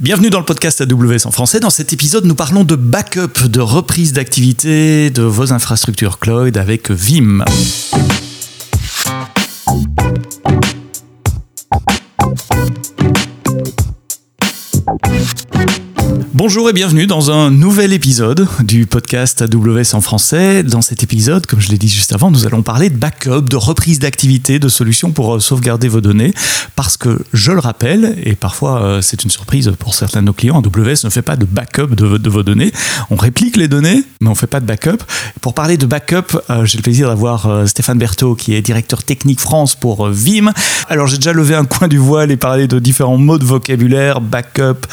Bienvenue dans le podcast AWS en français. Dans cet épisode, nous parlons de backup, de reprise d'activité de vos infrastructures cloud avec Vim. Bonjour et bienvenue dans un nouvel épisode du podcast AWS en français. Dans cet épisode, comme je l'ai dit juste avant, nous allons parler de backup, de reprise d'activité, de solutions pour euh, sauvegarder vos données. Parce que, je le rappelle, et parfois euh, c'est une surprise pour certains de nos clients, AWS ne fait pas de backup de, vos données. On réplique les données, mais on ne fait pas de backup. Pour parler de backup, euh, j'ai le plaisir d'avoir Stéphane Berthaud, qui est directeur technique France pour Vim. Alors j'ai déjà levé un coin du voile et parlé de différents mots de vocabulaire, backup,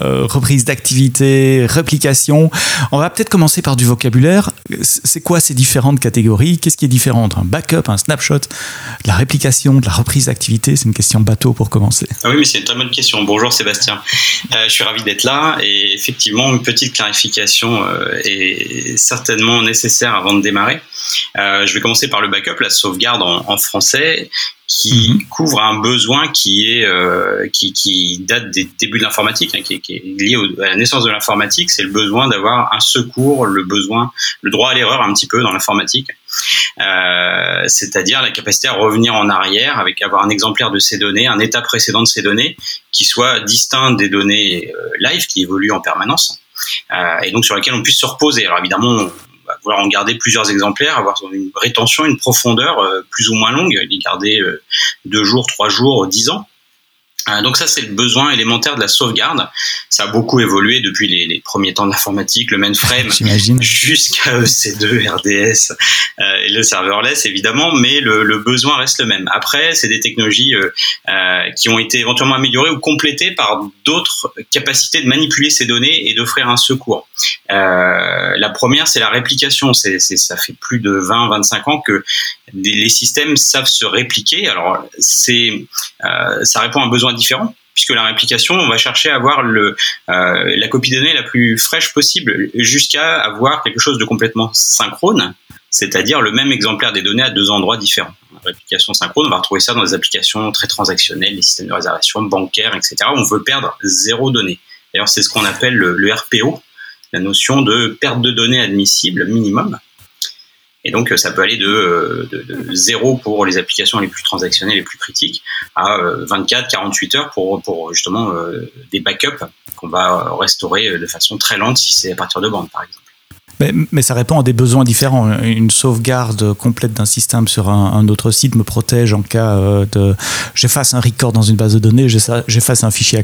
reprise d'activité, réplication. On va peut-être commencer par du vocabulaire. C'est quoi ces différentes catégories? Qu'est-ce qui est différent entre un backup, un snapshot, de la réplication, de la reprise d'activité? C'est une question bateau pour commencer. Ah oui, mais c'est une très bonne question. Bonjour Sébastien. Euh, je suis ravi d'être là et effectivement, une petite clarification euh, est certainement nécessaire avant de démarrer. je vais commencer par le backup, la sauvegarde en français qui mhm. couvre un besoin qui est euh, qui, qui, date des débuts de l'informatique, hein, qui, qui, est lié à la naissance de l'informatique. C'est le besoin d'avoir un secours, le besoin, le droit à l'erreur un petit peu dans l'informatique, euh, c'est-à-dire la capacité à revenir en arrière avec avoir un exemplaire de ces données, un état précédent de ces données qui soit distinct des données euh, live qui évoluent en permanence. Euh, et donc sur lesquelles on puisse se reposer. Alors évidemment, vouloir en garder plusieurs exemplaires, avoir une rétention, une profondeur euh, plus ou moins longue, les garder euh, deux jours, trois jours, dix ans. Euh, donc ça, c'est le besoin élémentaire de la sauvegarde. Ça a beaucoup évolué depuis les, premiers temps de l'informatique, le mainframe jusqu'à EC2, RDS euh, et le serverless, évidemment, mais le, besoin reste le même. Après, c'est des technologies euh, qui ont été éventuellement améliorées ou complétées par d'autres capacités de manipuler ces données et d'offrir un secours. la première, c'est la réplication. C'est, ça fait plus de 20-25 ans que les systèmes savent se répliquer. Alors, c'est, ça répond à un besoin différent puisque la réplication, on va chercher à avoir le, euh, la copie de données la plus fraîche possible, jusqu'à avoir quelque chose de complètement synchrone, c'est-à-dire le même exemplaire des données à deux endroits différents. La réplication synchrone, on va retrouver ça dans les applications très transactionnelles, les systèmes de réservation bancaires, etc. On veut perdre zéro donnée. D'ailleurs, c'est ce qu'on appelle le RPO, la notion de perte de données admissible minimum. Et donc, ça peut aller de, de, 0 pour les applications les plus transactionnelles, les plus critiques, à 24, euh, 48 heures pour, pour justement euh, des backups qu'on va restaurer de façon très lente si c'est à partir de bande, par exemple. Mais, mais, ça répond à des besoins différents. Une sauvegarde complète d'un système sur un, autre site me protège en cas euh, de j'efface un record dans une base de données, j'efface un fichier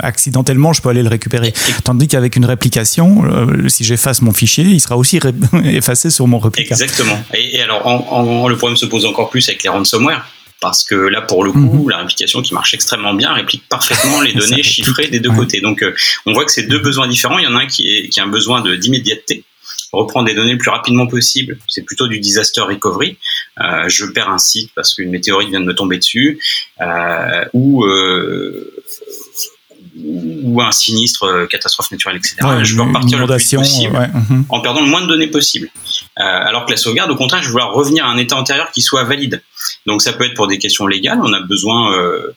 accidentellement, je peux aller le récupérer. Tandis qu'avec une réplication, euh, si j'efface mon fichier, il sera aussi effacé sur mon réplica. Exactement. Et, alors, en, le problème se pose encore plus avec les ransomware parce que là, pour le coup, mhm. la réplication qui marche extrêmement bien réplique parfaitement les données chiffrées des deux côtés. Donc, euh, on voit que c'est deux besoins différents. Il y en a un qui, est, qui a un besoin d'immédiateté, reprendre des données le plus rapidement possible. C'est plutôt du disaster recovery. Euh, je perds un site parce qu'une météorite vient de me tomber dessus, euh, ou euh, ou un sinistre, euh, catastrophe naturelle, etc. je veux repartir le plus possible mhm. en perdant le moins de données possible. Euh, alors que la sauvegarde, au contraire, je veux vouloir revenir à un état antérieur qui soit valide. Donc ça peut être pour des questions légales, on a besoin, euh,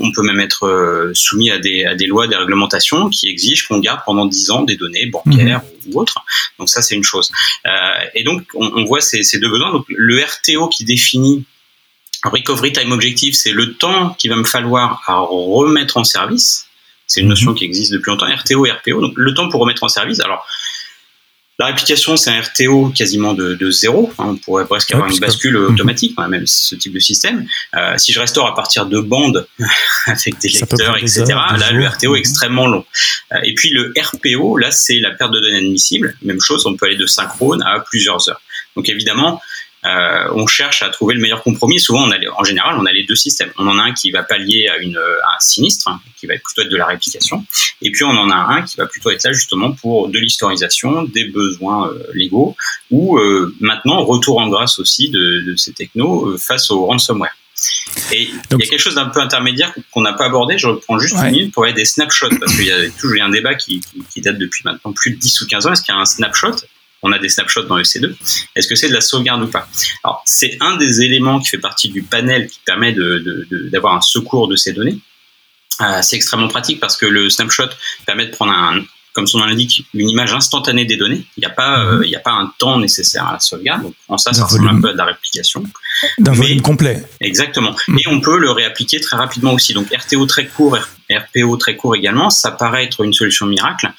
on peut même être soumis à des, à des lois, des réglementations qui exigent qu'on garde pendant 10 ans des données bancaires mhm. ou autres. Donc ça c'est une chose. et donc on, voit ces, ces, deux besoins. Donc le RTO qui définit Recovery Time Objective, c'est le temps qu'il va me falloir à remettre en service c'est une notion mhm. qui existe depuis longtemps, RTO et RPO. Donc le temps pour remettre en service. Alors la réplication, c'est un RTO quasiment de, zéro. Hein. on pourrait presque avoir une bascule mhm. automatique, hein, même ce type de système. Euh, si je restaure à partir de bandes avec des lecteurs, etc., là, le RTO est extrêmement long. Euh, et puis le RPO, là, c'est la perte de données admissible. Même chose, on peut aller de synchrone à plusieurs heures. Donc évidemment, euh, on cherche à trouver le meilleur compromis. Souvent, on a, en général, on a les deux systèmes. On en a un qui va pallier à, une, un sinistre, hein, qui va plutôt être de la réplication, et puis on en a un qui va plutôt être là justement pour de l'historisation, des besoins euh, légaux, ou euh, maintenant retour en grâce aussi de, ces technos face au ransomware. Et il y a quelque chose d'un peu intermédiaire qu'on n'a pas abordé. Je reprends juste une minute pour aller des snapshots, parce qu'il y a toujours un débat qui, qui, date depuis maintenant plus de 10 ou 15 ans. Est-ce qu'il y a un snapshot on a des snapshots dans EC2. Est-ce que c'est de la sauvegarde ou pas? Alors, c'est un des éléments qui fait partie du panel qui permet d'avoir un secours de ces données. c'est extrêmement pratique parce que le snapshot permet de prendre un, comme son nom l'indique, une image instantanée des données. Il n'y a pas, mhm. euh, il n'y a pas un temps nécessaire à la sauvegarde. Donc, en ça, ça ressemble un peu à de la réplication. D'un volume complet. Exactement. Mhm. Et on peut le réappliquer très rapidement aussi. Donc, RTO très court, RPO très court également, ça paraît être une solution miracle.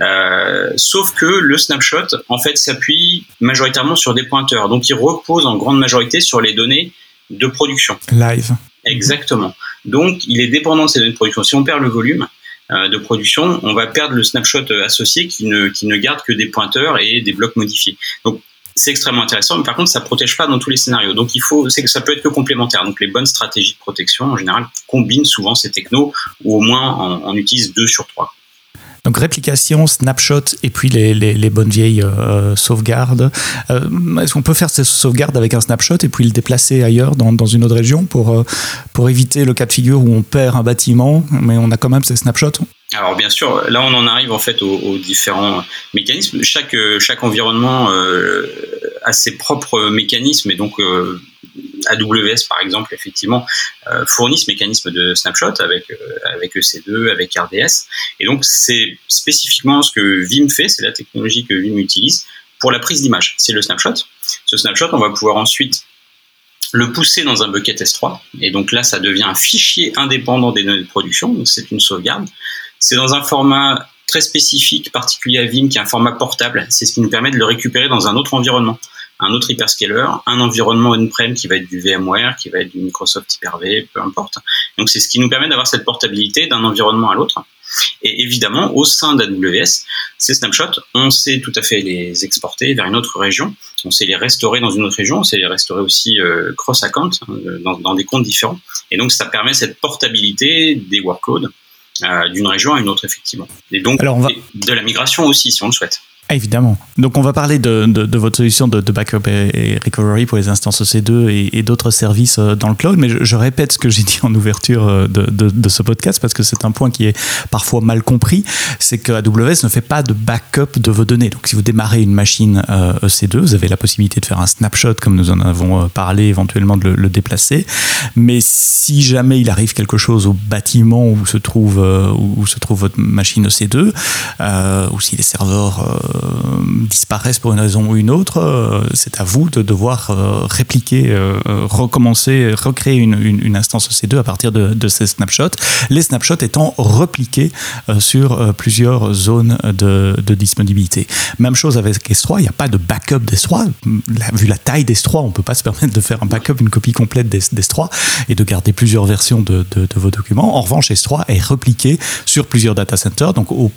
Euh, sauf que le snapshot, en fait, s'appuie majoritairement sur des pointeurs. Donc, il repose en grande majorité sur les données de production. Live. Exactement. Donc, il est dépendant de ces données de production. Si on perd le volume, de production, on va perdre le snapshot euh, associé qui ne, qui ne garde que des pointeurs et des blocs modifiés. Donc c'est extrêmement intéressant, mais par contre, ça protège pas dans tous les scénarios. Donc, il faut, c'est que ça peut être que complémentaire. Donc, les bonnes stratégies de protection, en général, combinent souvent ces technos, ou au moins on, on utilise deux sur trois. Donc réplication, snapshot et puis les, les, bonnes vieilles euh, sauvegardes. Euh, est-ce qu'on peut faire ces sauvegardes avec un snapshot et puis le déplacer ailleurs dans, dans une autre région pour, euh, pour éviter le cas de figure où on perd un bâtiment, mais on a quand même ces snapshots? Alors bien sûr, là on en arrive en fait aux, différents mécanismes. Chaque chaque environnement a ses propres mécanismes et donc AWS par exemple effectivement euh, fournit ce mécanisme de snapshot avec euh, avec EC2, avec RDS et donc c'est spécifiquement ce que Vim fait, c'est la technologie que Vim utilise pour la prise d'image. C'est le snapshot. Ce snapshot, on va pouvoir ensuite le pousser dans un bucket S3 et donc là ça devient un fichier indépendant des données de production, donc c'est une sauvegarde. C'est dans un format très spécifique, particulier à Vim, qui est un format portable. C'est ce qui nous permet de le récupérer dans un autre environnement un autre hyperscaler, un environnement on-prem qui va être du VMware, qui va être du Microsoft Hyper-V, peu importe. Donc c'est ce qui nous permet d'avoir cette portabilité d'un environnement à l'autre. Et évidemment, au sein d'AWS, ces snapshots, on sait tout à fait les exporter vers une autre région, on sait les restaurer dans une autre région, on sait les restaurer aussi euh, cross-account, euh, dans, des comptes différents. Et donc ça permet cette portabilité des workloads euh, d'une région à une autre, effectivement. Et donc de la migration aussi, si on le souhaite. Ah, évidemment. Donc on va parler de, votre solution de, backup et recovery pour les instances EC2 et, d'autres services euh, dans le cloud, mais je, répète ce que j'ai dit en ouverture euh, de, ce podcast parce que c'est un point qui est parfois mal compris, c'est que AWS ne fait pas de backup de vos données. Donc si vous démarrez une machine EC2, euh, vous avez la possibilité de faire un snapshot comme nous en avons parlé, éventuellement de le, déplacer, mais si jamais il arrive quelque chose au bâtiment où se trouve, où se trouve votre machine EC2, ou si les serveurs disparaissent pour une raison ou une autre, euh, c'est à vous de devoir euh, répliquer, recommencer, recréer une, instance EC2 à partir de, ces snapshots. Les snapshots étant repliqués sur plusieurs zones de, disponibilité. Même chose avec S3, il n'y a pas de backup d'S3. Vu la taille d'S3, on ne peut pas se permettre de faire un backup, une copie complète d'S3 et de garder plusieurs versions de, de, de, vos documents. En revanche, S3 est repliqué sur plusieurs data centers, donc au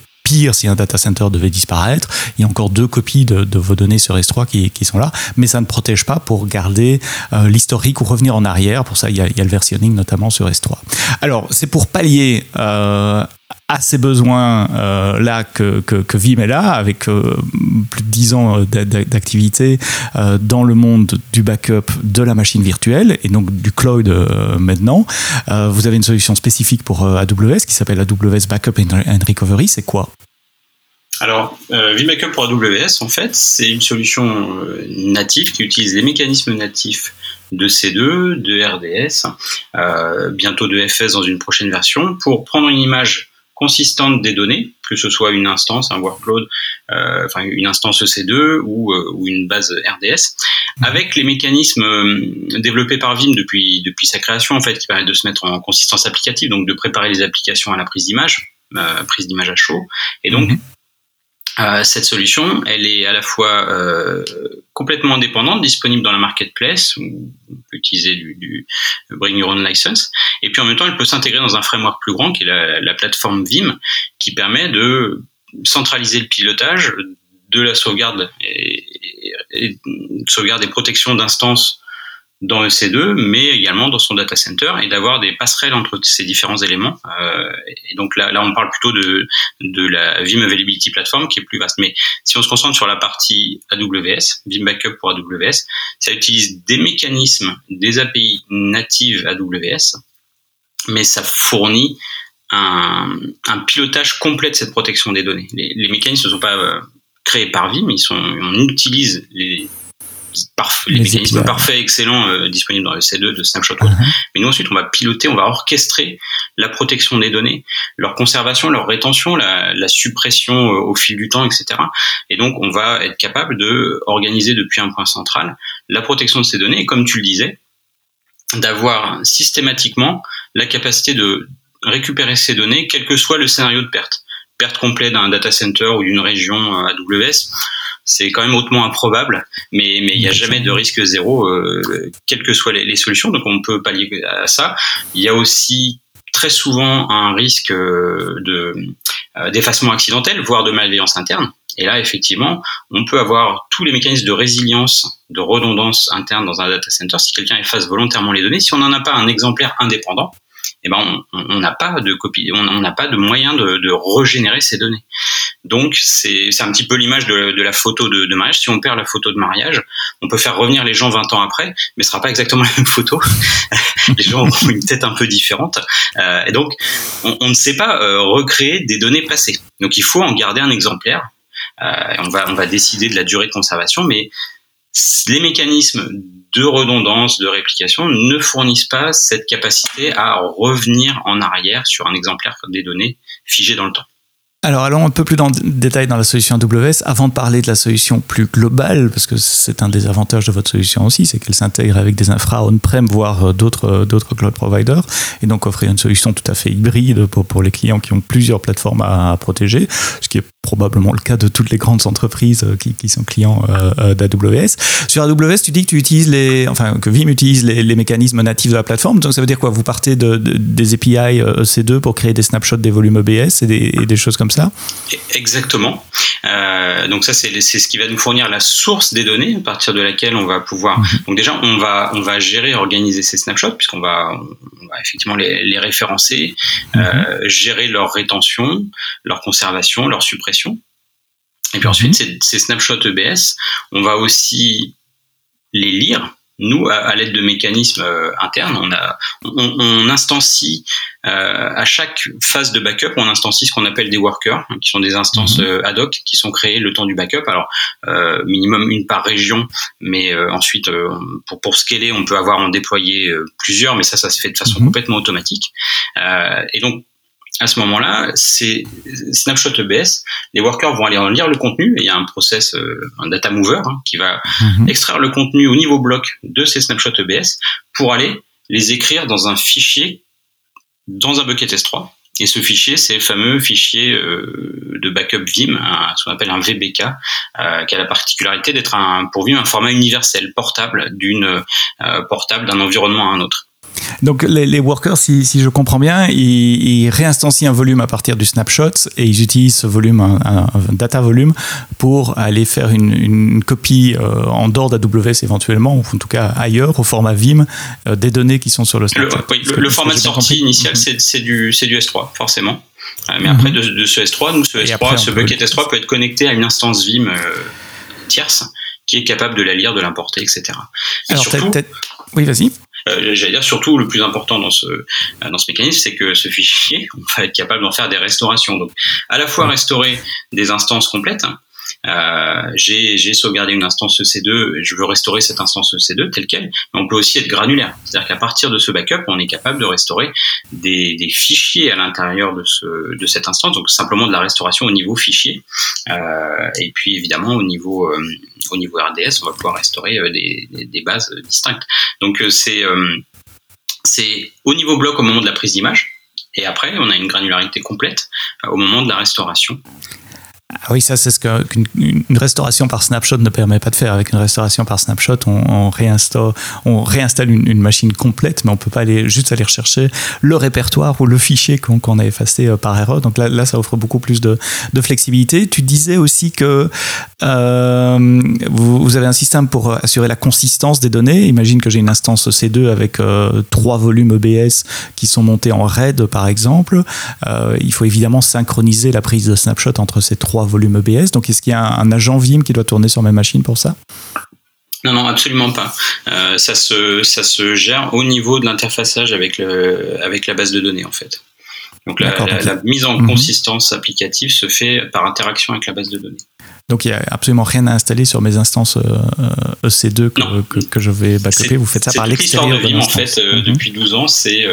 Si un data center devait disparaître, il y a encore deux copies de, vos données sur S3 qui, sont là, mais ça ne protège pas pour garder euh, l'historique ou revenir en arrière. Pour ça, il y, a, y a le versionning notamment sur S3. Alors, c'est pour pallier euh, à ces besoins euh, là que, que, Vim est là, avec euh, plus de 10 ans euh, d'activité dans le monde du backup de la machine virtuelle et donc du cloud maintenant. vous avez une solution spécifique pour AWS qui s'appelle AWS Backup and Recovery. C'est quoi? Alors, Vim Backup pour AWS, en fait, c'est une solution native qui utilise les mécanismes natifs de C2, de RDS, bientôt de FS dans une prochaine version, pour prendre une image consistante des données, que ce soit une instance, un workload, euh, enfin une instance EC2 ou, euh, ou une base RDS, avec les mécanismes euh, développés par Vim depuis sa création en fait, qui permettent de se mettre en consistance applicative, donc de préparer les applications à la prise d'image, prise d'image à chaud, et donc mhm. Cette solution, elle est à la fois euh, complètement indépendante, disponible dans la marketplace, où on peut utiliser du, Bring Your Own License, et puis en même temps, elle peut s'intégrer dans un framework plus grand, qui est la, plateforme Vim, qui permet de centraliser le pilotage de la sauvegarde sauvegarde et protection d'instances dans EC2, mais également dans son data center et d'avoir des passerelles entre ces différents éléments. Euh, et donc là, là, on parle plutôt de, de la Vim Availability Platform qui est plus vaste. Mais si on se concentre sur la partie AWS, Vim Backup pour AWS, ça utilise des mécanismes, des API natives AWS, mais ça fournit un, un pilotage complet de cette protection des données. Les, les mécanismes ne sont pas euh, créés par Vim, ils sont, on utilise les les, mécanismes parfaits, excellents, euh, disponibles dans le C2 de Snapshot. Uh-huh. Mais nous ensuite, on va piloter, on va orchestrer la protection des données, leur conservation, leur rétention, la, la suppression euh, au fil du temps, etc. Et donc, on va être capable de organiser depuis un point central la protection de ces données. Et comme tu le disais, d'avoir systématiquement la capacité de récupérer ces données, quel que soit le scénario de perte. Perte complète d'un data center ou d'une région euh, AWS, c'est quand même hautement improbable, mais mais il n'y a jamais de risque zéro, euh, quelles que soient les, solutions. Donc on peut pallier à ça. Il y a aussi très souvent un risque euh, de euh, d'effacement accidentel, voire de malveillance interne. Et là, effectivement, on peut avoir tous les mécanismes de résilience, de redondance interne dans un data center si quelqu'un efface volontairement les données. Si on n'en a pas un exemplaire indépendant, eh ben on n'a pas de copie, on n'a pas de moyen de, de, régénérer ces données. Donc c'est un petit peu l'image de, de, la photo de, de, mariage. Si on perd la photo de mariage, on peut faire revenir les gens 20 ans après, mais ce sera pas exactement la même photo. les gens ont une tête un peu différente, euh, et donc on, on, ne sait pas euh, recréer des données passées. Donc il faut en garder un exemplaire. Euh, on va on va décider de la durée de conservation, mais les mécanismes de redondance, de réplication ne fournissent pas cette capacité à revenir en arrière sur un exemplaire des données figées dans le temps. Alors allons un peu plus dans le détail dans la solution AWS avant de parler de la solution plus globale, parce que c'est un des avantages de votre solution aussi, c'est qu'elle s'intègre avec des infra on-prem, voire euh, d'autres, euh, d'autres cloud providers, et donc offrir une solution tout à fait hybride pour, les clients qui ont plusieurs plateformes à, protéger, ce qui est probablement le cas de toutes les grandes entreprises euh, qui, qui sont clients d'AWS. Sur AWS, tu dis que tu utilises les, enfin que Vim utilise les, les mécanismes natifs de la plateforme, donc ça veut dire quoi? Vous partez de, des API EC2 pour créer des snapshots des volumes EBS et des, et des choses comme ça? Exactement. Euh, donc ça, c'est ce qui va nous fournir la source des données à partir de laquelle on va pouvoir. Mhm. Donc déjà, on va on va gérer, organiser ces snapshots puisqu'on va, on va effectivement les, référencer, euh, gérer leur rétention, leur conservation, leur suppression. Et puis ensuite, mhm. ces, ces snapshots EBS, on va aussi les lire nous, à, l'aide de mécanismes euh, internes, on, a, on, on instancie euh, à chaque phase de backup, on instancie ce qu'on appelle des workers, hein, qui sont des instances mhm. euh, ad hoc qui sont créées le temps du backup. Alors minimum une par région, mais ensuite pour pour scaler, on peut avoir en déployer plusieurs, mais ça, ça se fait de façon mhm. complètement automatique. et donc à ce moment-là, c'est Snapshot EBS. Les workers vont aller en lire le contenu et il y a un process, euh, un data mover hein, qui va mhm. extraire le contenu au niveau bloc de ces Snapshot EBS pour aller les écrire dans un fichier, dans un bucket S3. Et ce fichier, c'est le fameux fichier euh, de backup Vim, ce qu'on appelle un VBK, euh, qui a la particularité d'être un, pour Vim un format universel, portable, d'une portable d'un environnement à un autre. Donc les, workers, si, je comprends bien, ils, réinstancient un volume à partir du snapshot et ils utilisent ce volume, un, data volume, pour aller faire une, copie euh, en dehors d'AWS éventuellement, ou en tout cas ailleurs, au format Vim, euh, des données qui sont sur le snapshot. Le, format de sortie initial, mhm. c'est du, du S3, forcément. Euh, mais après, mhm. de, ce S3, nous, ce S3, ce bucket S3 peut être connecté à une instance Vim tierce qui est capable de la lire, de l'importer, etc. Et Alors, surtout, oui, vas-y. Euh, j'allais dire surtout le plus important dans ce dans ce mécanisme, c'est que ce fichier, on va être capable d'en faire des restaurations. Donc, à la fois restaurer des instances complètes, euh, j'ai sauvegardé une instance EC2, je veux restaurer cette instance EC2 telle quelle, mais on peut aussi être granulaire. C'est-à-dire qu'à partir de ce backup, on est capable de restaurer des, fichiers à l'intérieur de, ce, de cette instance, donc simplement de la restauration au niveau fichier. Euh, et puis évidemment au niveau, euh, RDS, on va pouvoir restaurer euh, des, bases distinctes. Donc euh, c'est au niveau bloc au moment de la prise d'image. Et après, on a une granularité complète au moment de la restauration. Ah oui, ça c'est ce qu'une restauration par snapshot ne permet pas de faire. Avec une restauration par snapshot, on, réinstalle, une, machine complète, mais on peut pas aller juste aller rechercher le répertoire ou le fichier qu'on a effacé euh, par erreur. Donc là, là, ça offre beaucoup plus de, flexibilité. Tu disais aussi que euh, vous, avez un système pour assurer la consistance des données. Imagine que j'ai une instance C2 avec euh, trois volumes EBS qui sont montés en RAID, par exemple. il faut évidemment synchroniser la prise de snapshot entre ces trois volume EBS. Donc, est-ce qu'il y a un, agent Vim qui doit tourner sur mes machines pour ça? Non, non, absolument pas. Euh, ça, se, ça se gère au niveau de l'interfaçage avec, avec la base de données, en fait. Donc la, mise en mhm. consistance applicative se fait par interaction avec la base de données. Donc il n'y a absolument rien à installer sur mes instances EC2 e que, que, je vais backuper. Vous faites ça par l'extérieur de, Vim en fait mhm. depuis 12 ans. C'est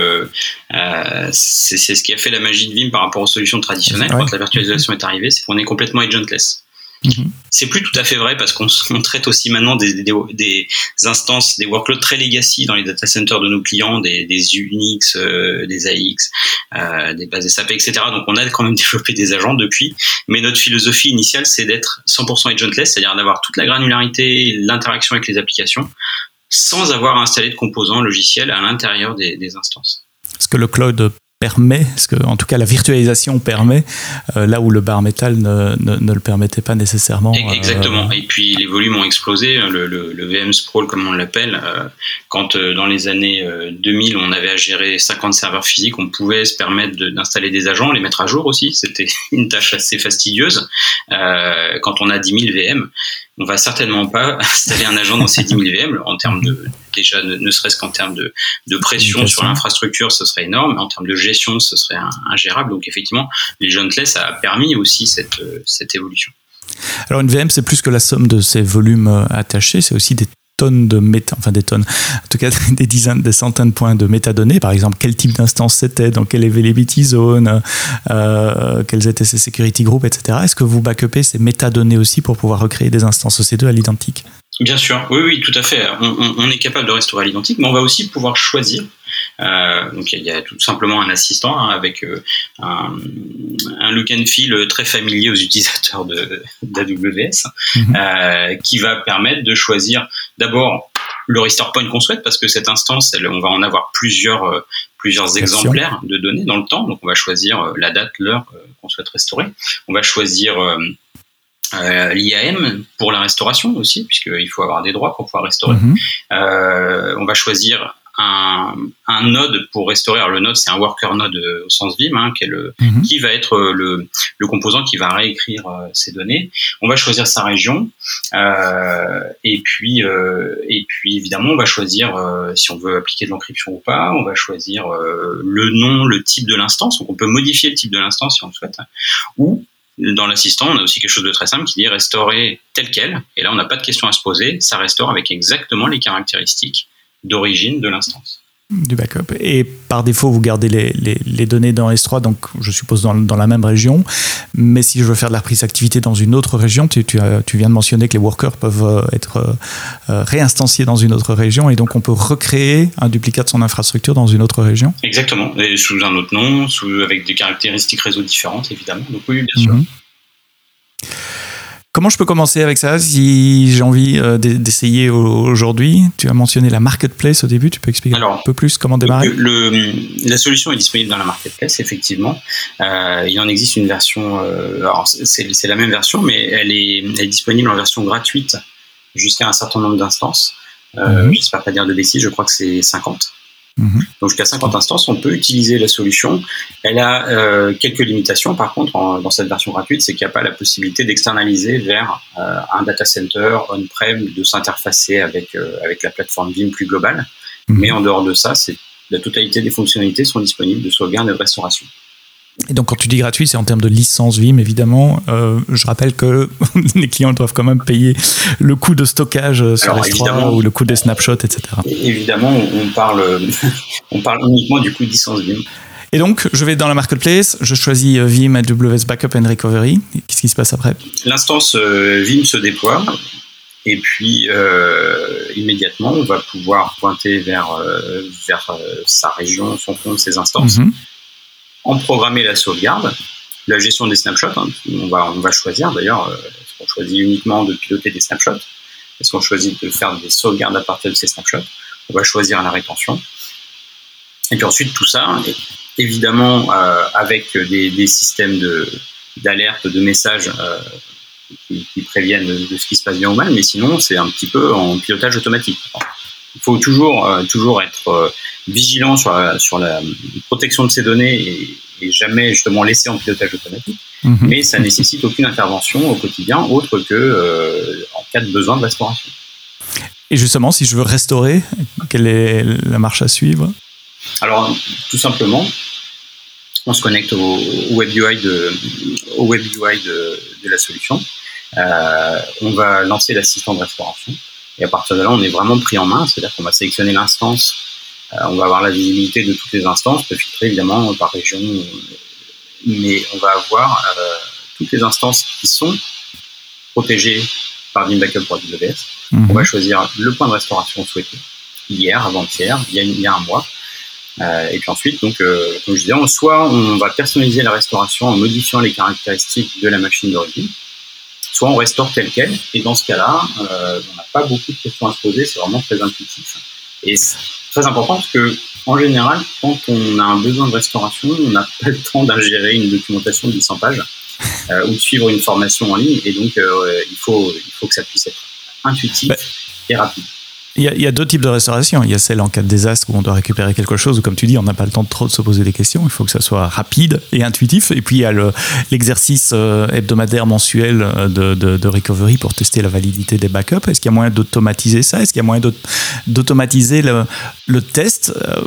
c'est ce qui a fait la magie de Vim par rapport aux solutions traditionnelles quand la virtualisation est arrivée, c'est qu'on est complètement agentless. Mhm. C'est plus tout à fait vrai parce qu'on traite aussi maintenant des, des, instances, des workloads très legacy dans les data centers de nos clients, des, Unix, euh, des AX, euh, des bases SAP, etc. Donc on a quand même développé des agents depuis, mais notre philosophie initiale c'est d'être 100% agentless, c'est-à-dire d'avoir toute la granularité, l'interaction avec les applications, sans avoir à installer de composants logiciels à l'intérieur des, des instances. Est-ce que le cloud permet, ce que, en tout cas la virtualisation permet, euh, là où le bar métal ne, ne, le permettait pas nécessairement. Euh, Exactement. Et puis les volumes ont explosé. Hein, le, le, VM sprawl, comme on l'appelle, euh, quand dans les années 2000 on avait à gérer 50 serveurs physiques, on pouvait se permettre d'installer des agents, les mettre à jour aussi. C'était une tâche assez fastidieuse. quand on a 10 000 VM, on va certainement pas installer un agent dans ces 10 000 VM en termes de déjà ne, serait-ce qu'en termes de, de pression sur l'infrastructure, ce serait énorme, en termes de gestion, ce serait ingérable. Donc effectivement, les Gentless a permis aussi cette, cette évolution. Alors une VM, c'est plus que la somme de ces volumes euh, attachés, c'est aussi des tonnes de méta, enfin des tonnes, en tout cas des dizaines, des centaines de points de métadonnées. Par exemple, quel type d'instance c'était, dans quelle availability zone, euh, quels étaient ces security groups, etc. Est-ce que vous backupez ces métadonnées aussi pour pouvoir recréer des instances EC2 à l'identique? Bien sûr, oui, oui, tout à fait. On, est capable de restaurer à l'identique, mais on va aussi pouvoir choisir. Euh, donc il y, a tout simplement un assistant hein, avec euh, un, look and feel très familier aux utilisateurs d'AWS, mhm. euh, qui va permettre de choisir d'abord le restore point qu'on souhaite, parce que cette instance, on va en avoir plusieurs plusieurs exemplaires de données dans le temps. Donc on va choisir la date, l'heure qu'on souhaite restaurer. On va choisir l'IAM pour la restauration aussi, puisqu'il faut avoir des droits pour pouvoir restaurer. Mhm. On va choisir un, un, node pour restaurer. Alors le node, c'est un worker node euh, au sens Vim, hein, qui, est le, mhm. qui va être le, le, composant qui va réécrire ces données. On va choisir sa région, et puis et puis évidemment, on va choisir si on veut appliquer de l'encryption ou pas. On va choisir le nom, le type de l'instance. Donc on peut modifier le type de l'instance si on le souhaite, ou dans l'assistant, on a aussi quelque chose de très simple qui dit restaurer tel quel. Et là, on n'a pas de question à se poser. Ça restaure avec exactement les caractéristiques d'origine de l'instance du backup. Et par défaut, vous gardez les, les, données dans S3, donc je suppose dans, dans, la même région. Mais si je veux faire de la reprise d'activité dans une autre région, tu, tu, tu, viens de mentionner que les workers peuvent euh, être euh, euh, réinstanciés dans une autre région et donc on peut recréer un duplicat de son infrastructure dans une autre région Exactement, et sous un autre nom, sous, avec des caractéristiques réseau différentes, évidemment. Donc oui, bien sûr. Mhm. Comment je peux commencer avec ça si j'ai envie euh, d'essayer aujourd'hui? Tu as mentionné la marketplace au début, tu peux expliquer un peu plus comment démarrer? La solution est disponible dans la marketplace, effectivement. Euh, il en existe une version, euh, c'est la même version, mais elle est, elle est, disponible en version gratuite jusqu'à un certain nombre d'instances. Mhm. J'espère pas dire de bêtises, je crois que c'est 50. Mhm. Donc jusqu'à 50 instances, on peut utiliser la solution. Elle a euh, quelques limitations par contre dans cette version gratuite, c'est qu'il n'y a pas la possibilité d'externaliser vers euh, un data center on-prem, de s'interfacer avec, euh, avec la plateforme Vim plus globale. Mhm. Mais en dehors de ça, c'est la totalité des fonctionnalités sont disponibles de sauvegarde et de restauration. Et donc, quand tu dis gratuit, c'est en termes de licence Vim, évidemment. Euh, je rappelle que les clients doivent quand même payer le coût de stockage sur S3 ou le coût des snapshots, etc. Évidemment, on parle, on parle uniquement du coût de licence Vim. Et donc, je vais dans la marketplace, je choisis euh, Vim AWS Backup and Recovery. Qu'est-ce qui se passe après? L'instance euh, Vim se déploie. Et puis, immédiatement, on va pouvoir pointer vers, vers sa région, son compte, ses instances. Mhm en programmer la sauvegarde, la gestion des snapshots. Hein. on, va, choisir d'ailleurs, euh, est-ce qu'on choisit uniquement de piloter des snapshots? Est-ce qu'on choisit de faire des sauvegardes à partir de ces snapshots? On va choisir la rétention. Et puis ensuite, tout ça, évidemment, euh, avec des, systèmes d'alerte, de, messages euh, qui, préviennent de, ce qui se passe bien ou mal, mais sinon, c'est un petit peu en pilotage automatique. Il faut toujours, toujours être vigilant sur la, sur la protection de ces données et, jamais justement laisser en pilotage automatique. Mhm. Mais ça nécessite aucune intervention au quotidien autre que euh, en cas de besoin de restauration. Et justement, si je veux restaurer, quelle est la marche à suivre? Alors, tout simplement, on se connecte au, web UI de, au web UI de, de la solution. Euh, on va lancer l'assistant de restauration. Et à partir de là, on est vraiment pris en main, c'est-à-dire qu'on va sélectionner l'instance, euh, on va avoir la visibilité de toutes les instances, on peut filtrer évidemment par région, mais on va avoir euh, toutes les instances qui sont protégées par Vim Backup pour AWS. Mhm. On va choisir le point de restauration souhaité, hier, avant-hier, il, il, y a un mois. Euh, et puis ensuite, donc, euh, comme je disais, soit on va personnaliser la restauration en modifiant les caractéristiques de la machine d'origine, soit on restaure tel quel. Et dans ce cas-là, euh, on n'a pas beaucoup de questions à se poser, c'est vraiment très intuitif. Et c'est très important parce que, en général, quand on a un besoin de restauration, on n'a pas le temps d'ingérer une documentation de 800 pages euh, ou de suivre une formation en ligne. Et donc, euh, il, faut, il faut que ça puisse être intuitif et rapide. Il y, a, deux types de restauration. Il y a celle en cas de désastre où on doit récupérer quelque chose, ou comme tu dis, on n'a pas le temps de trop se poser des questions. Il faut que ça soit rapide et intuitif. Et puis il y a l'exercice euh, hebdomadaire, mensuel euh, de, recovery pour tester la validité des backups. Est-ce qu'il y a moyen d'automatiser ça? Est-ce qu'il y a moyen d'automatiser le, test? Euh,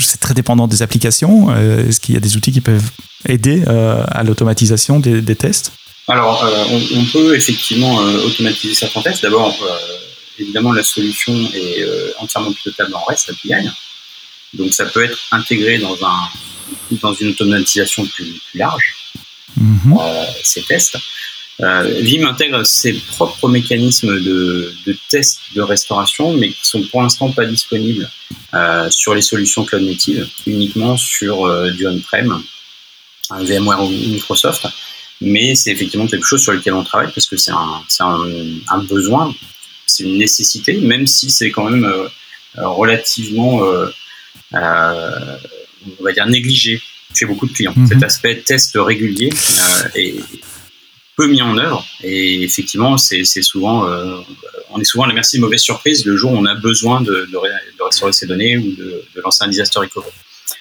C'est très dépendant des applications. Est-ce qu'il y a des outils qui peuvent aider à l'automatisation des, tests? Alors, on, on, peut effectivement automatiser certains tests. D'abord, évidemment, la solution est euh, entièrement pilotable en REST API. Donc, ça peut être intégré dans, un, dans une automatisation plus, large, mhm. euh, ces tests. Euh, Vim intègre ses propres mécanismes de, de tests de restauration, mais qui sont pour l'instant pas disponibles sur les solutions cloud native, uniquement sur du on-prem, VMware ou Microsoft. Mais c'est effectivement quelque chose sur lequel on travaille parce que c'est un, un, un, besoin c'est une nécessité, même si c'est quand même euh, euh, relativement, euh, on va dire, négligé chez beaucoup de clients. Mhm. Cet aspect test régulier est peu mis en œuvre et effectivement c'est souvent on est souvent à la merci de mauvaises surprises le jour où on a besoin de, de, restaurer ses données ou de, de lancer un disaster recovery.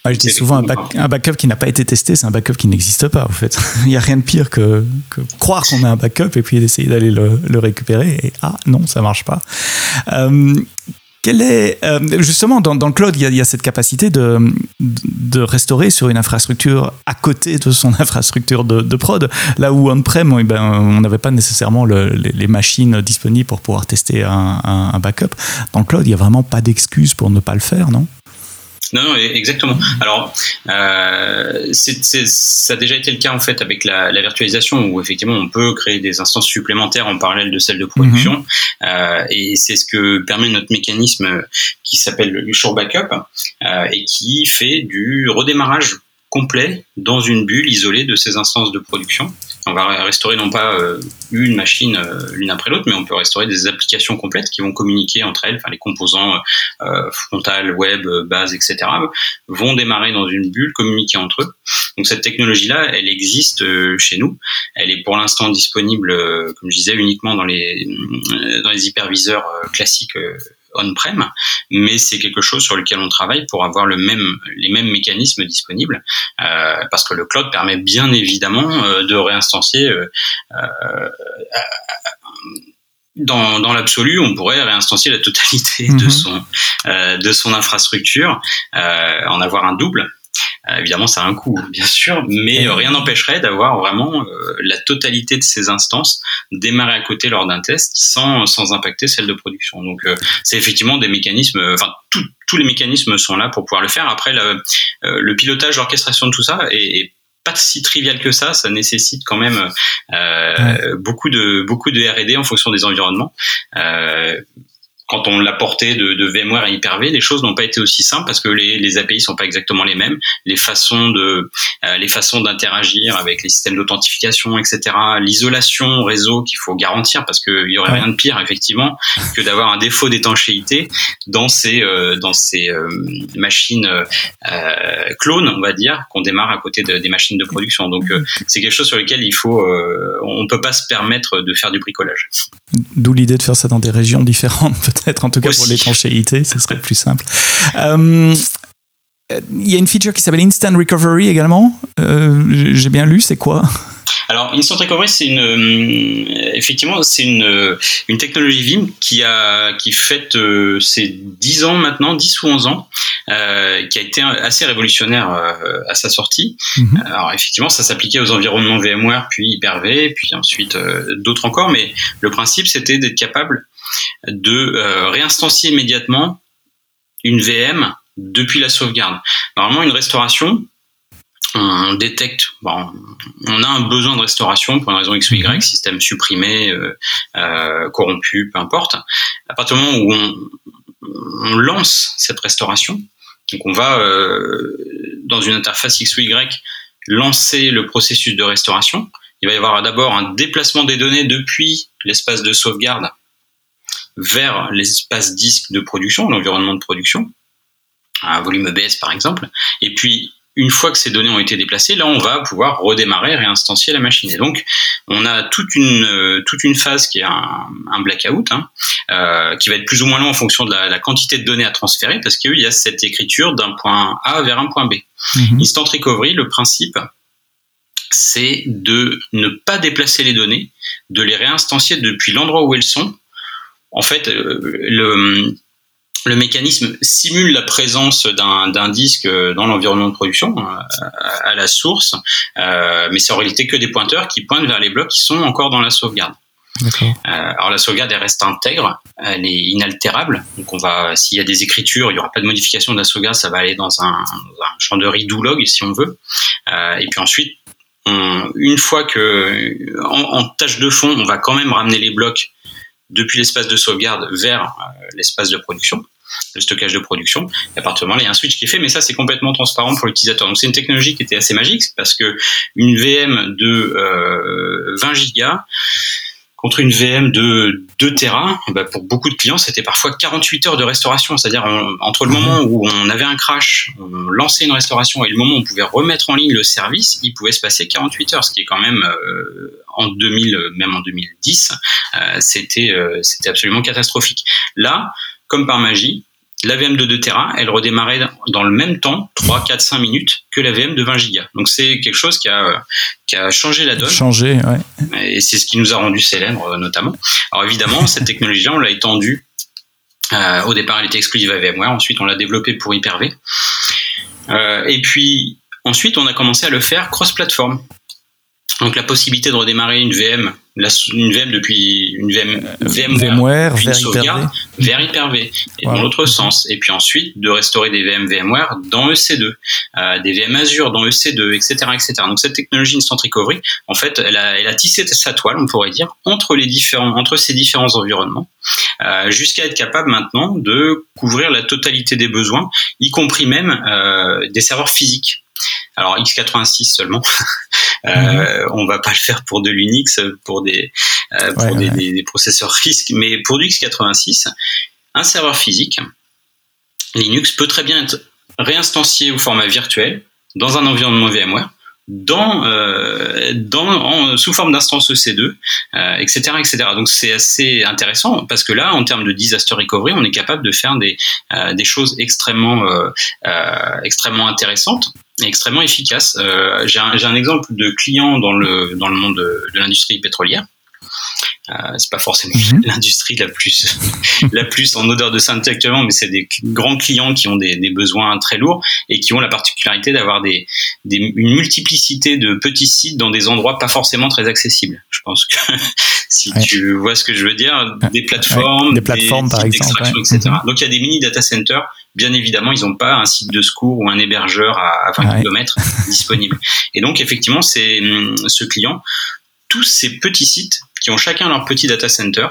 Ah, je dis souvent un, backup qui n'a pas été testé, c'est un backup qui n'existe pas en fait. Il n'y a rien de pire que, croire qu'on a un backup et puis d'essayer d'aller le, récupérer et ah non, ça marche pas. Euh, est, euh, justement, dans, le cloud, il y, a, cette capacité de, de, restaurer sur une infrastructure à côté de son infrastructure de, prod. Là où on-prem, eh ben, on n'avait pas nécessairement les, machines disponibles pour pouvoir tester un, un, backup. Dans le cloud, il n'y a vraiment pas d'excuse pour ne pas le faire, non? Non, non, exactement. Alors, euh, ça a déjà été le cas en fait avec la, virtualisation où effectivement on peut créer des instances supplémentaires en parallèle de celles de production. Euh, et c'est ce que permet notre mécanisme qui s'appelle le Shore Backup euh, et qui fait du redémarrage complet dans une bulle isolée de ces instances de production. On va restaurer non pas euh, une machine euh, l'une après l'autre, mais on peut restaurer des applications complètes qui vont communiquer entre elles, enfin les composants euh, frontal, web, base, etc. vont démarrer dans une bulle, communiquer entre eux. Donc cette technologie-là, elle existe chez nous. Elle est pour l'instant disponible, comme je disais, uniquement dans les dans les hyperviseurs classiques on-prem, mais c'est quelque chose sur lequel on travaille pour avoir le même, les mêmes mécanismes disponibles, euh, parce que le cloud permet bien évidemment euh, de réinstancier. Euh, dans, dans l'absolu, on pourrait réinstancier la totalité de mhm. son de son infrastructure, en avoir un double. Euh, évidemment, ça a un coût, bien sûr, mais rien n'empêcherait d'avoir vraiment euh, la totalité de ces instances démarrer à côté lors d'un test sans, sans impacter celle de production. Donc, euh, c'est effectivement des mécanismes, enfin, tous les mécanismes sont là pour pouvoir le faire. Après, le, le pilotage, l'orchestration de tout ça est, pas si trivial que ça. Ça nécessite quand même euh, beaucoup de beaucoup de R&D en fonction des environnements. Euh, quand on l'a porté de, de, VMware à Hyper-V, les choses n'ont pas été aussi simples parce que les, les API sont pas exactement les mêmes, les façons de, euh, les façons d'interagir avec les systèmes d'authentification, etc. L'isolation réseau qu'il faut garantir parce qu'il y aurait rien de pire effectivement que d'avoir un défaut d'étanchéité dans ces euh, dans ces euh, machines clones, on va dire, qu'on démarre à côté de, des machines de production. Donc c'est quelque chose sur lequel il faut, on peut pas se permettre de faire du bricolage. D'où l'idée de faire ça dans des régions différentes peut-être, en tout cas pour l'étanchéité, ce serait plus simple. Euh, il y a une feature qui s'appelle Instant Recovery également. Euh, j'ai bien lu, c'est quoi? Alors, Instant Recovery, c'est une, euh, effectivement, c'est une, une technologie Vim qui a, qui fête euh, ses 10 ans maintenant, 10 ou 11 ans, euh, qui a été assez révolutionnaire à sa sortie. Mhm. Alors, effectivement, ça s'appliquait aux environnements VMware, puis Hyper-V, puis ensuite d'autres encore, mais le principe, c'était d'être capable de réinstancier immédiatement une VM depuis la sauvegarde. Normalement, une restauration, on détecte, bon, on a un besoin de restauration pour une raison X ou Y, mhm. système supprimé, euh, euh, corrompu, peu importe. À partir du moment où on, lance cette restauration, donc on va euh, dans une interface X ou Y lancer le processus de restauration. Il va y avoir d'abord un déplacement des données depuis l'espace de sauvegarde vers l'espace disque de production, l'environnement de production, un volume EBS par exemple, et puis une fois que ces données ont été déplacées, là, on va pouvoir redémarrer et réinstancier la machine. Et donc, on a toute une euh, toute une phase qui est un, un blackout, hein, euh, qui va être plus ou moins long en fonction de la, la quantité de données à transférer, parce qu'il y a cette écriture d'un point A vers un point B. Mhm. Instant recovery, le principe, c'est de ne pas déplacer les données, de les réinstancier depuis l'endroit où elles sont. En fait, euh, le le mécanisme simule la présence d'un disque dans l'environnement de production euh, à, la source, euh, mais c'est en réalité que des pointeurs qui pointent vers les blocs qui sont encore dans la sauvegarde. Euh, alors la sauvegarde elle reste intègre, elle est inaltérable. Donc on va, s'il y a des écritures, il y aura pas de modification de la sauvegarde, ça va aller dans un, un champ de redo log si on veut. Euh, et puis ensuite, on, une fois que en, en, tâche de fond, on va quand même ramener les blocs depuis l'espace de sauvegarde vers euh, l'espace de production le stockage de production. Et à partir il y a un switch qui est fait, mais ça, c'est complètément transparent pour l'utilisateur. Donc, c'est une technologie qui était assez magique parce que une VM de euh, 20 gigas contre une VM de 2 Tera, bah pour beaucoup de clients, c'était parfois 48 heures de restauration. C'est-à-dire, entre le moment où on avait un crash, on lançait une restauration et le moment où on pouvait remettre en ligne le service, il pouvait se passer 48 heures, ce qui est quand même, euh, en 2000, même en 2010, euh, c'était, euh, c'était absolument catastrophique. Là, comme par magie, la VM de 2 Tera, elle redémarrait dans le même temps, 3, 4, 5 minutes, que la VM de 20 Go. Donc c'est quelque chose qui a, qui a changé la donne. Changé, ouais. Et c'est ce qui nous a rendu célèbres, euh, notamment. Alors évidemment, cette technologie-là, on l'a étendue. Euh, au départ, elle était exclusive à VMware. Ensuite, on l'a développée pour Hyper-V. Euh, et puis, ensuite, on a commencé à le faire cross-platform. Donc la possibilité de redémarrer une VM, une VM depuis une VM, euh, VMware, vers Hyper-V, vers Hyper-V, et dans l'autre sens. Et puis ensuite de restaurer des VM VMware dans EC2, euh, des VM Azure dans EC2, etc., etc. Donc cette technologie Instant Recovery, en fait, elle a, elle a tissé sa toile, on pourrait dire, entre les différents, entre ces différents environnements, euh, jusqu'à être capable maintenant de couvrir la totalité des besoins, y compris même euh, des serveurs physiques. Alors x86 seulement. euh, on va pas le faire pour de l'Unix, pour des euh, pour des, Des, processeurs RISC, mais pour du x86, un serveur physique, Linux peut très bien être réinstancié au format virtuel dans un environnement VMware dans, euh, dans sous forme d'instance EC2, euh, etc., etc. Donc c'est assez intéressant parce que là, en termes de disaster recovery, on est capable de faire des, euh, des choses extrêmement extrêmement intéressantes et extrêmement efficaces. J'ai un, un, exemple de client dans le dans le monde de, de l'industrie pétrolière euh, c'est pas forcément mhm. l'industrie la plus la plus en odeur de sainteté actuellement, mais c'est des grands clients qui ont des, des, besoins très lourds et qui ont la particularité d'avoir des, des, une multiplicité de petits sites dans des endroits pas forcément très accessibles. Je pense que si tu vois ce que je veux dire, des plateformes, des plateformes par exemple, etc. Mhm. Donc il y a des mini data centers. Bien évidemment, ils n'ont pas un site de secours ou un hébergeur à, à 20 km disponible. Et donc effectivement, c'est ce client tous ces petits sites qui ont chacun leur petit data center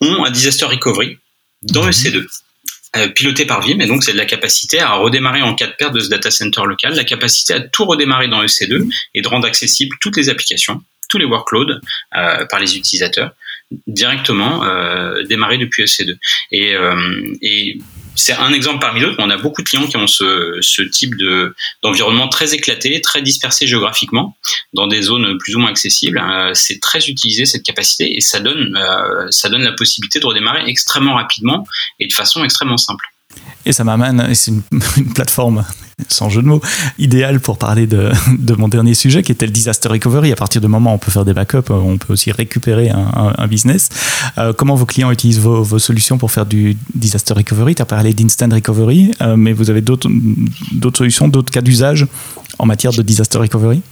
ont un disaster recovery dans mhm. EC2 euh, piloté par Vim et donc c'est de la capacité à redémarrer en cas de perte de ce data center local, la capacité à tout redémarrer dans EC2 et de rendre accessibles toutes les applications, tous les workloads euh, par les utilisateurs directement euh, démarrer depuis EC2 et, euh, et c'est un exemple parmi d'autres. On a beaucoup de clients qui ont ce, type de d'environnement très éclaté, très dispersé géographiquement, dans des zones plus ou moins accessibles. C'est très utilisé cette capacité et ça donne ça donne la possibilité de redémarrer extrêmement rapidement et de façon extrêmement simple. Et ça m'amène, c'est une, plateforme, sans jeu de mots, idéale pour parler de, mon dernier sujet qui était le disaster recovery. À partir du moment où on peut faire des backups, on peut aussi récupérer un, business. Euh, comment vos clients utilisent vos, vos, solutions pour faire du disaster recovery? Tu as parlé d'instant recovery, euh, mais vous avez d'autres solutions, d'autres cas d'usage en matière de disaster recovery?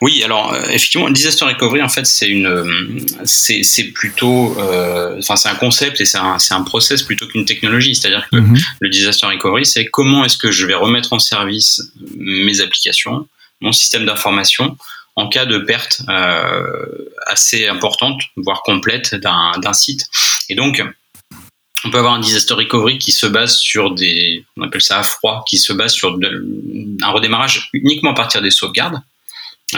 Oui, alors euh, effectivement, le disaster recovery, en fait, c'est une, euh, c'est plutôt, euh, enfin, c'est un concept et c'est un, un process plutôt qu'une technologie. C'est-à-dire que mhm. le disaster recovery, c'est comment est-ce que je vais remettre en service mes applications, mon système d'information en cas de perte euh, assez importante, voire complète d'un site. Et donc, on peut avoir un disaster recovery qui se base sur des, on appelle ça à froid, qui se base sur un redémarrage uniquement à partir des sauvegardes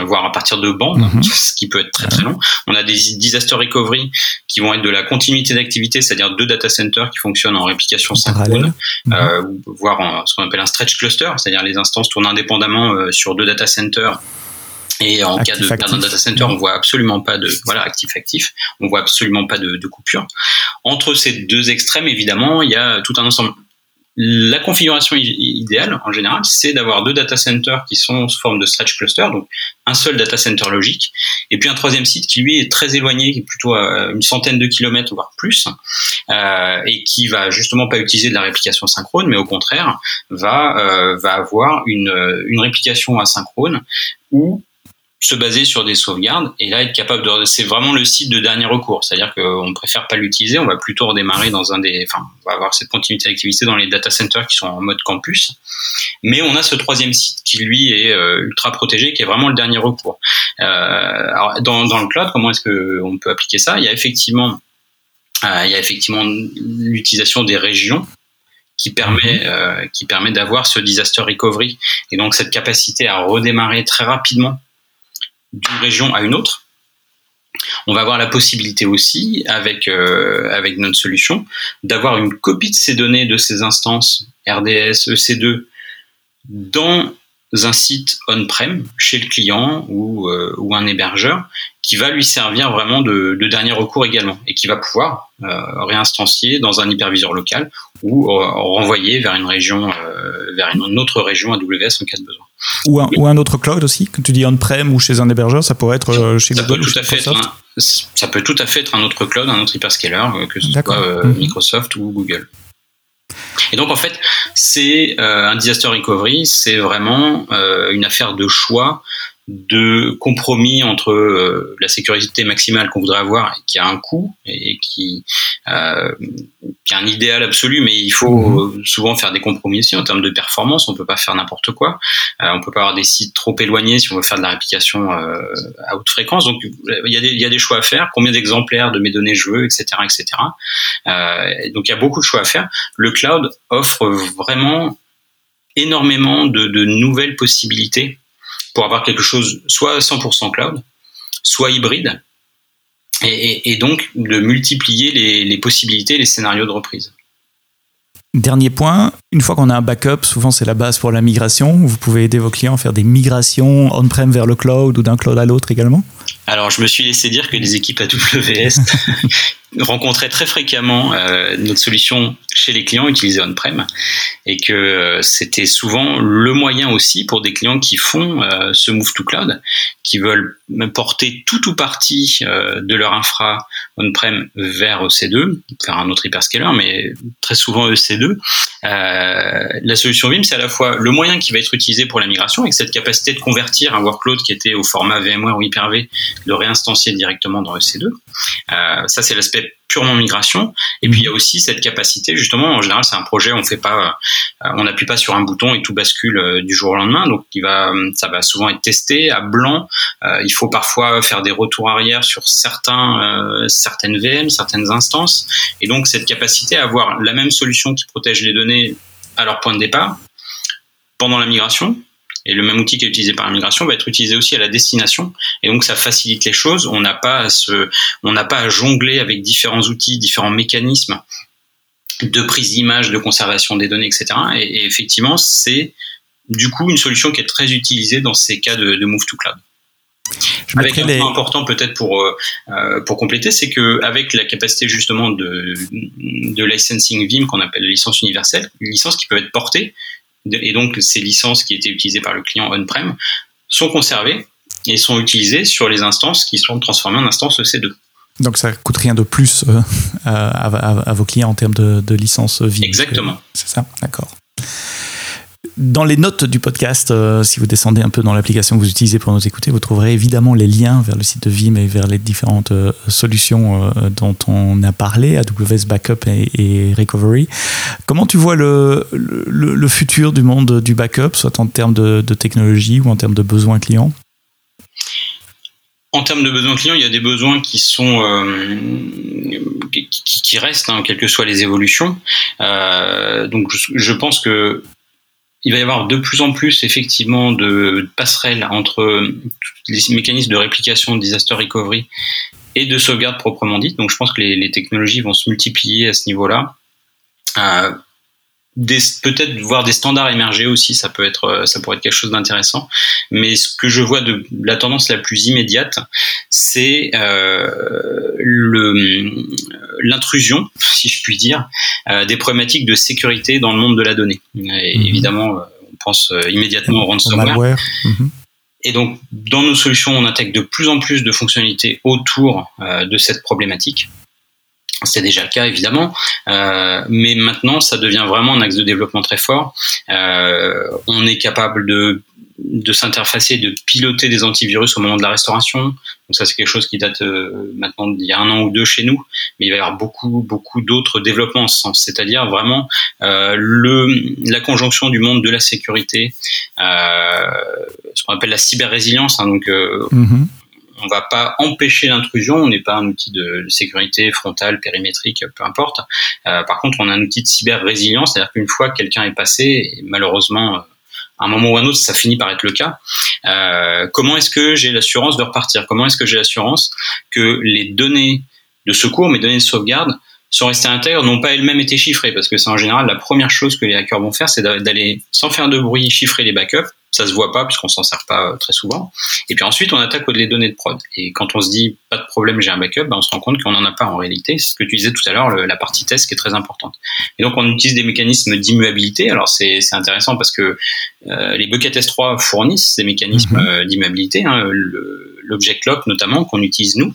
voire à partir de bandes, mhm. ce qui peut être très très long. On a des disaster recovery qui vont être de la continuité d'activité, c'est-à-dire deux data centers qui fonctionnent en réplication synchrone, mhm. euh, voire en, ce qu'on appelle un stretch cluster, c'est-à-dire les instances tournent indépendamment euh, sur deux data centers. Et en cas de perte d'un data center, on voit absolument pas de voilà actif actif, on voit absolument pas de, de coupure. Entre ces deux extrêmes, évidemment, il y a tout un ensemble la configuration idéale, en général, c'est d'avoir deux data centers qui sont sous forme de stretch cluster, donc un seul data center logique, et puis un troisième site qui lui est très éloigné, qui est plutôt à une centaine de kilomètres voire plus, euh, et qui va justement pas utiliser de la réplication synchrone, mais au contraire va euh, va avoir une, une réplication asynchrone où se baser sur des sauvegardes et là être capable de c'est vraiment le site de dernier recours. C'est-à-dire qu'on préfère pas l'utiliser on va plutôt redémarrer dans un des enfin on va avoir cette continuité d'activité dans les data centers qui sont en mode campus. Mais on a ce troisième site qui lui est euh, ultra protégé qui est vraiment le dernier recours. Euh, alors dans, dans le cloud comment est-ce que on peut appliquer ça? Il y a effectivement euh, il y a effectivement l'utilisation des régions qui permet mhm. euh, qui permet d'avoir ce disaster recovery. Et donc cette capacité à redémarrer très rapidement d'une région à une autre. On va avoir la possibilité aussi, avec, euh, avec notre solution, d'avoir une copie de ces données de ces instances RDS, EC2 dans un site on-prem chez le client ou, euh, ou, un hébergeur qui va lui servir vraiment de, de dernier recours également et qui va pouvoir euh, réinstancier dans un hyperviseur local ou euh, renvoyer vers une région, vers une autre région AWS en cas de besoin. Ou un, ou un autre cloud aussi, que tu dis on-prem ou chez un hébergeur, ça pourrait être chez ça Google peut tout à fait être un, Ça peut tout à fait être un autre cloud, un autre hyperscaler, que ce soit mmh. Microsoft ou Google. Et donc en fait, c'est euh, un disaster recovery, c'est vraiment euh, une affaire de choix de compromis entre euh, la sécurité maximale qu'on voudrait avoir et qui a un coût et qui, euh, qui a un idéal absolu mais il faut mhm. souvent faire des compromis aussi en termes de performance. On peut pas faire n'importe quoi. Euh, on peut pas avoir des sites trop éloignés si on veut faire de la réplication euh, à haute fréquence. Donc il y a des il y a des choix à faire. Combien d'exemplaires de mes données je veux etc etc euh, donc il y a beaucoup de choix à faire. Le cloud offre vraiment énormément de, de nouvelles possibilités pour avoir quelque chose soit 100% cloud, soit hybride, et, donc de multiplier les, les possibilités, les scénarios de reprise. Dernier point, une fois qu'on a un backup, souvent c'est la base pour la migration. Vous pouvez aider vos clients à faire des migrations on-prem vers le cloud ou d'un cloud à l'autre également? Alors je me suis laissé dire que les équipes AWS rencontraient très fréquemment euh, notre solution chez les clients utilisés on-prem et que euh, c'était souvent le moyen aussi pour des clients qui font euh, ce move to cloud, qui veulent porter tout ou partie euh, de leur infra on-prem vers EC2, vers un autre hyperscaler, mais très souvent EC2. la solution Vim, c'est à la fois le moyen qui va être utilisé pour la migration, avec cette capacité de convertir un workload qui était au format VMware ou Hyper-V, de réinstancier directement dans EC2. ça, c'est l'aspect purement migration. Et puis il y a aussi cette capacité, justement, en général, c'est un projet, on fait pas, euh, on n'appuie pas sur un bouton et tout bascule euh, du jour au lendemain. Donc il va, ça va souvent être testé à blanc. Euh, il faut parfois faire des retours arrière sur certains, certaines VM, certaines instances. Et donc cette capacité à avoir la même solution qui protège les données à leur point de départ pendant la migration, et le même outil qui est utilisé par la migration va être utilisé aussi à la destination. Et donc, ça facilite les choses. On n'a pas à se, on n'a pas à jongler avec différents outils, différents mécanismes de prise d'image, de conservation des données, etc. Et, effectivement, c'est du coup une solution qui est très utilisée dans ces cas de, de move to cloud. Je avec un point important peut-être pour pour compléter, c'est que avec la capacité justement de de licensing Vim qu'on appelle la licence universelle, une licence qui peut être portée et donc ces licences qui étaient utilisées par le client on-prem sont conservées et sont utilisées sur les instances qui sont transformées en instances EC2. Donc ça coûte rien de plus euh, à, vos clients en termes de, de licence vie. Exactement. C'est ça, d'accord. Dans les notes du podcast, euh, si vous descendez un peu dans l'application que vous utilisez pour nous écouter, vous trouverez évidemment les liens vers le site de Vim et vers les différentes euh, solutions dont on a parlé, AWS Backup et, Recovery. Comment tu vois le, le, futur du monde du backup, soit en termes de, technologie ou en termes de besoins clients? En termes de besoins clients, il y a des besoins qui sont euh, qui, restent, hein, quelles que soient les évolutions. Euh, donc, je, pense que il va y avoir de plus en plus effectivement de passerelles entre les mécanismes de réplication, disaster recovery et de sauvegarde proprement dite. Donc, je pense que les, technologies vont se multiplier à ce niveau-là. Euh, peut-être voir des standards émerger aussi, ça peut être, euh, ça pourrait être quelque chose d'intéressant. Mais ce que je vois de la tendance la plus immédiate, c'est euh, l'intrusion, si je puis dire, euh, des problématiques de sécurité dans le monde de la donnée. Et mhm. Évidemment, on pense immédiatement au ransomware. Mhm. Et donc, dans nos solutions, on intègre de plus en plus de fonctionnalités autour de cette problématique. C'est déjà le cas évidemment, euh, mais maintenant ça devient vraiment un axe de développement très fort. Euh, on est capable de, de s'interfacer, de piloter des antivirus au moment de la restauration. Donc ça c'est quelque chose qui date euh, maintenant d'il y a un an ou deux chez nous, mais il va y avoir beaucoup beaucoup d'autres développements en ce sens. C'est-à-dire vraiment le la conjonction du monde de la sécurité, ce qu'on appelle la cyber résilience. Hein, donc mm-hmm on va pas empêcher l'intrusion, on n'est pas un outil de, sécurité frontale, périmétrique, peu importe. Euh, par contre, on a un outil de cyber-résilience, c'est-à-dire qu'une fois que quelqu'un est passé, et malheureusement, à un moment ou à un autre, ça finit par être le cas. Euh, comment est-ce que j'ai l'assurance de repartir? Comment est-ce que j'ai l'assurance que les données de secours, mes données de sauvegarde, sont restées intègres, n'ont pas elles-mêmes été chiffrées, parce que c'est en général la première chose que les hackers vont faire, c'est d'aller, sans faire de bruit, chiffrer les backups, ça se voit pas puisqu'on s'en sert pas euh, très souvent. Et puis ensuite, on attaque les données de prod. Et quand on se dit pas de problème, j'ai un backup, ben on se rend compte qu'on n'en a pas en réalité. C'est ce que tu disais tout à l'heure, la partie test qui est très importante. Et donc on utilise des mécanismes d'immuabilité. Alors c'est intéressant parce que euh, les Bucket S3 fournissent ces mécanismes euh, d'immuabilité, hein, l'object lock notamment qu'on utilise nous,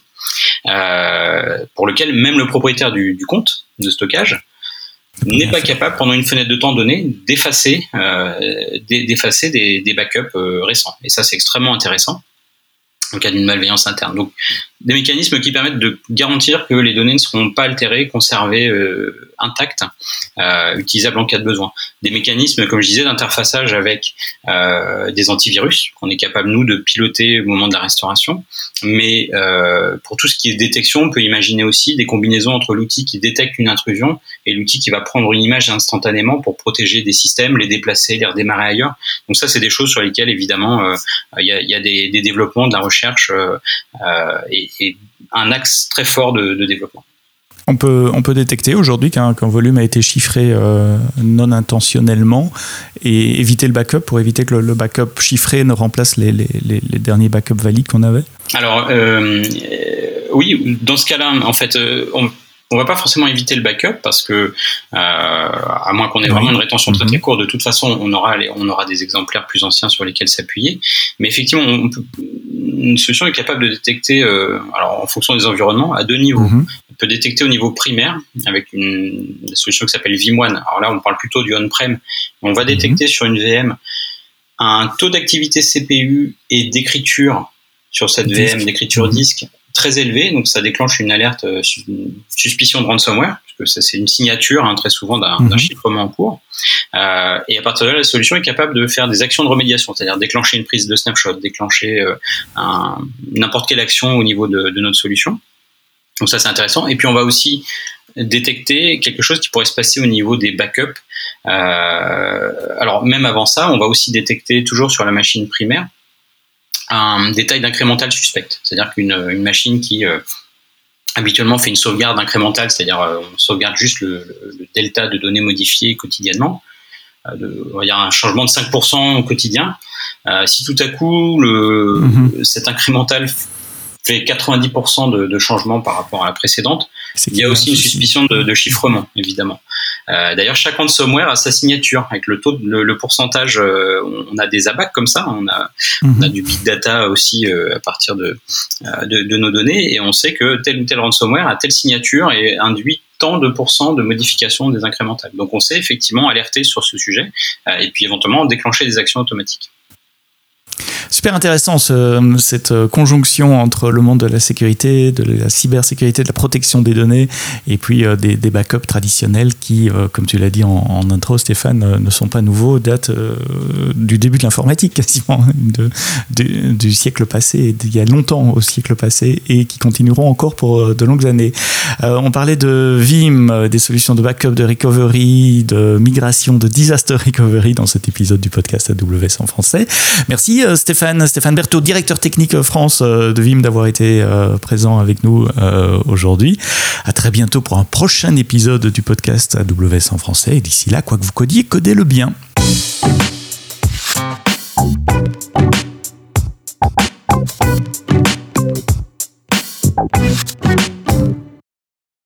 pour lequel même le propriétaire du, compte de stockage n'est pas capable pendant une fenêtre de temps donnée d'effacer euh, d'effacer des, des, backups euh, récents. Et ça, c'est extrêmement intéressant en cas d'une malveillance interne. Donc, des mécanismes qui permettent de garantir que les données ne seront pas altérées, conservées euh, intactes, euh, utilisables en cas de besoin. Des mécanismes, comme je disais, d'interfaçage avec euh, des antivirus qu'on est capable nous de piloter au moment de la restauration. Mais pour tout ce qui est détection, on peut imaginer aussi des combinaisons entre l'outil qui détecte une intrusion et l'outil qui va prendre une image instantanément pour protéger des systèmes, les déplacer, les redémarrer ailleurs. Donc ça, c'est des choses sur lesquelles évidemment euh, il y a, y a des, des, développements, de la recherche euh, et et un axe très fort de, développement. On peut, on peut détecter aujourd'hui qu'un volume a été chiffré euh, non intentionnellement et éviter le backup pour éviter que le, backup chiffré ne remplace les, les, les, derniers backups valides qu'on avait? Alors, euh, oui, dans ce cas-là, en fait, euh, on, on va pas forcément éviter le backup parce que, euh, à moins qu'on ait vraiment une rétention très très mhm. courte, de toute façon, on aura, on aura des exemplaires plus anciens sur lesquels s'appuyer. Mais effectivement, on peut, une solution est capable de détecter, euh, alors en fonction des environnements, à deux niveaux. Mhm. On peut détecter au niveau primaire avec une, solution qui s'appelle VM1. Alors là, on parle plutôt du on-prem. On va mhm. détecter sur une VM un taux d'activité CPU et d'écriture sur cette VM, d'écriture disque très élevé, donc ça déclenche une alerte, euh, une suspicion de ransomware, parce que c'est une signature hein, très souvent d'un mhm. chiffrement en cours. Euh, et à partir de là, la solution est capable de faire des actions de remédiation, c'est-à-dire déclencher une prise de snapshot, déclencher euh, n'importe quelle action au niveau de, de notre solution. Donc ça c'est intéressant. Et puis on va aussi détecter quelque chose qui pourrait se passer au niveau des backups. Euh, alors même avant ça, on va aussi détecter toujours sur la machine primaire un détail d'incrémental suspect. C'est-à-dire qu'une machine qui euh, habituellement fait une sauvegarde incrémentale, c'est-à-dire euh, on sauvegarde juste le, delta de données modifiées quotidiennement, il y a un changement de 5% au quotidien. si tout à coup le, cet incrémental fait 90% de, de changement par rapport à la précédente. Il y a aussi une suspicion de, chiffrement, évidemment. Euh, D'ailleurs, chaque ransomware a sa signature avec le taux, le, pourcentage. Euh, on a des abacs comme ça, on a, on a mhm. du big data aussi euh, à partir de, euh, de, de, nos données, et on sait que tel ou tel ransomware a telle signature et induit tant de pourcents de modification des incrémentales. Donc, on sait effectivement alerter sur ce sujet et puis éventuellement déclencher des actions automatiques. Super intéressant ce, cette conjonction entre le monde de la sécurité, de la cybersécurité, de la protection des données et puis euh, des, backups traditionnels qui, euh, comme tu l'as dit en, intro, Stéphane, euh, ne sont pas nouveaux, datent du début de l'informatique quasiment, du siècle passé, il y a longtemps au siècle passé et qui continueront encore pour de longues années. on parlait de Vim, des solutions de backup, de recovery, de migration, de disaster recovery dans cet épisode du podcast AWS en français. Merci euh, Stéphane, Stéphane Berthaud, directeur technique France euh, de VIM, d'avoir été euh, présent avec nous aujourd'hui. À très bientôt pour un prochain épisode du podcast AWS en français. Et d'ici là, quoi que vous codiez, codez-le bien.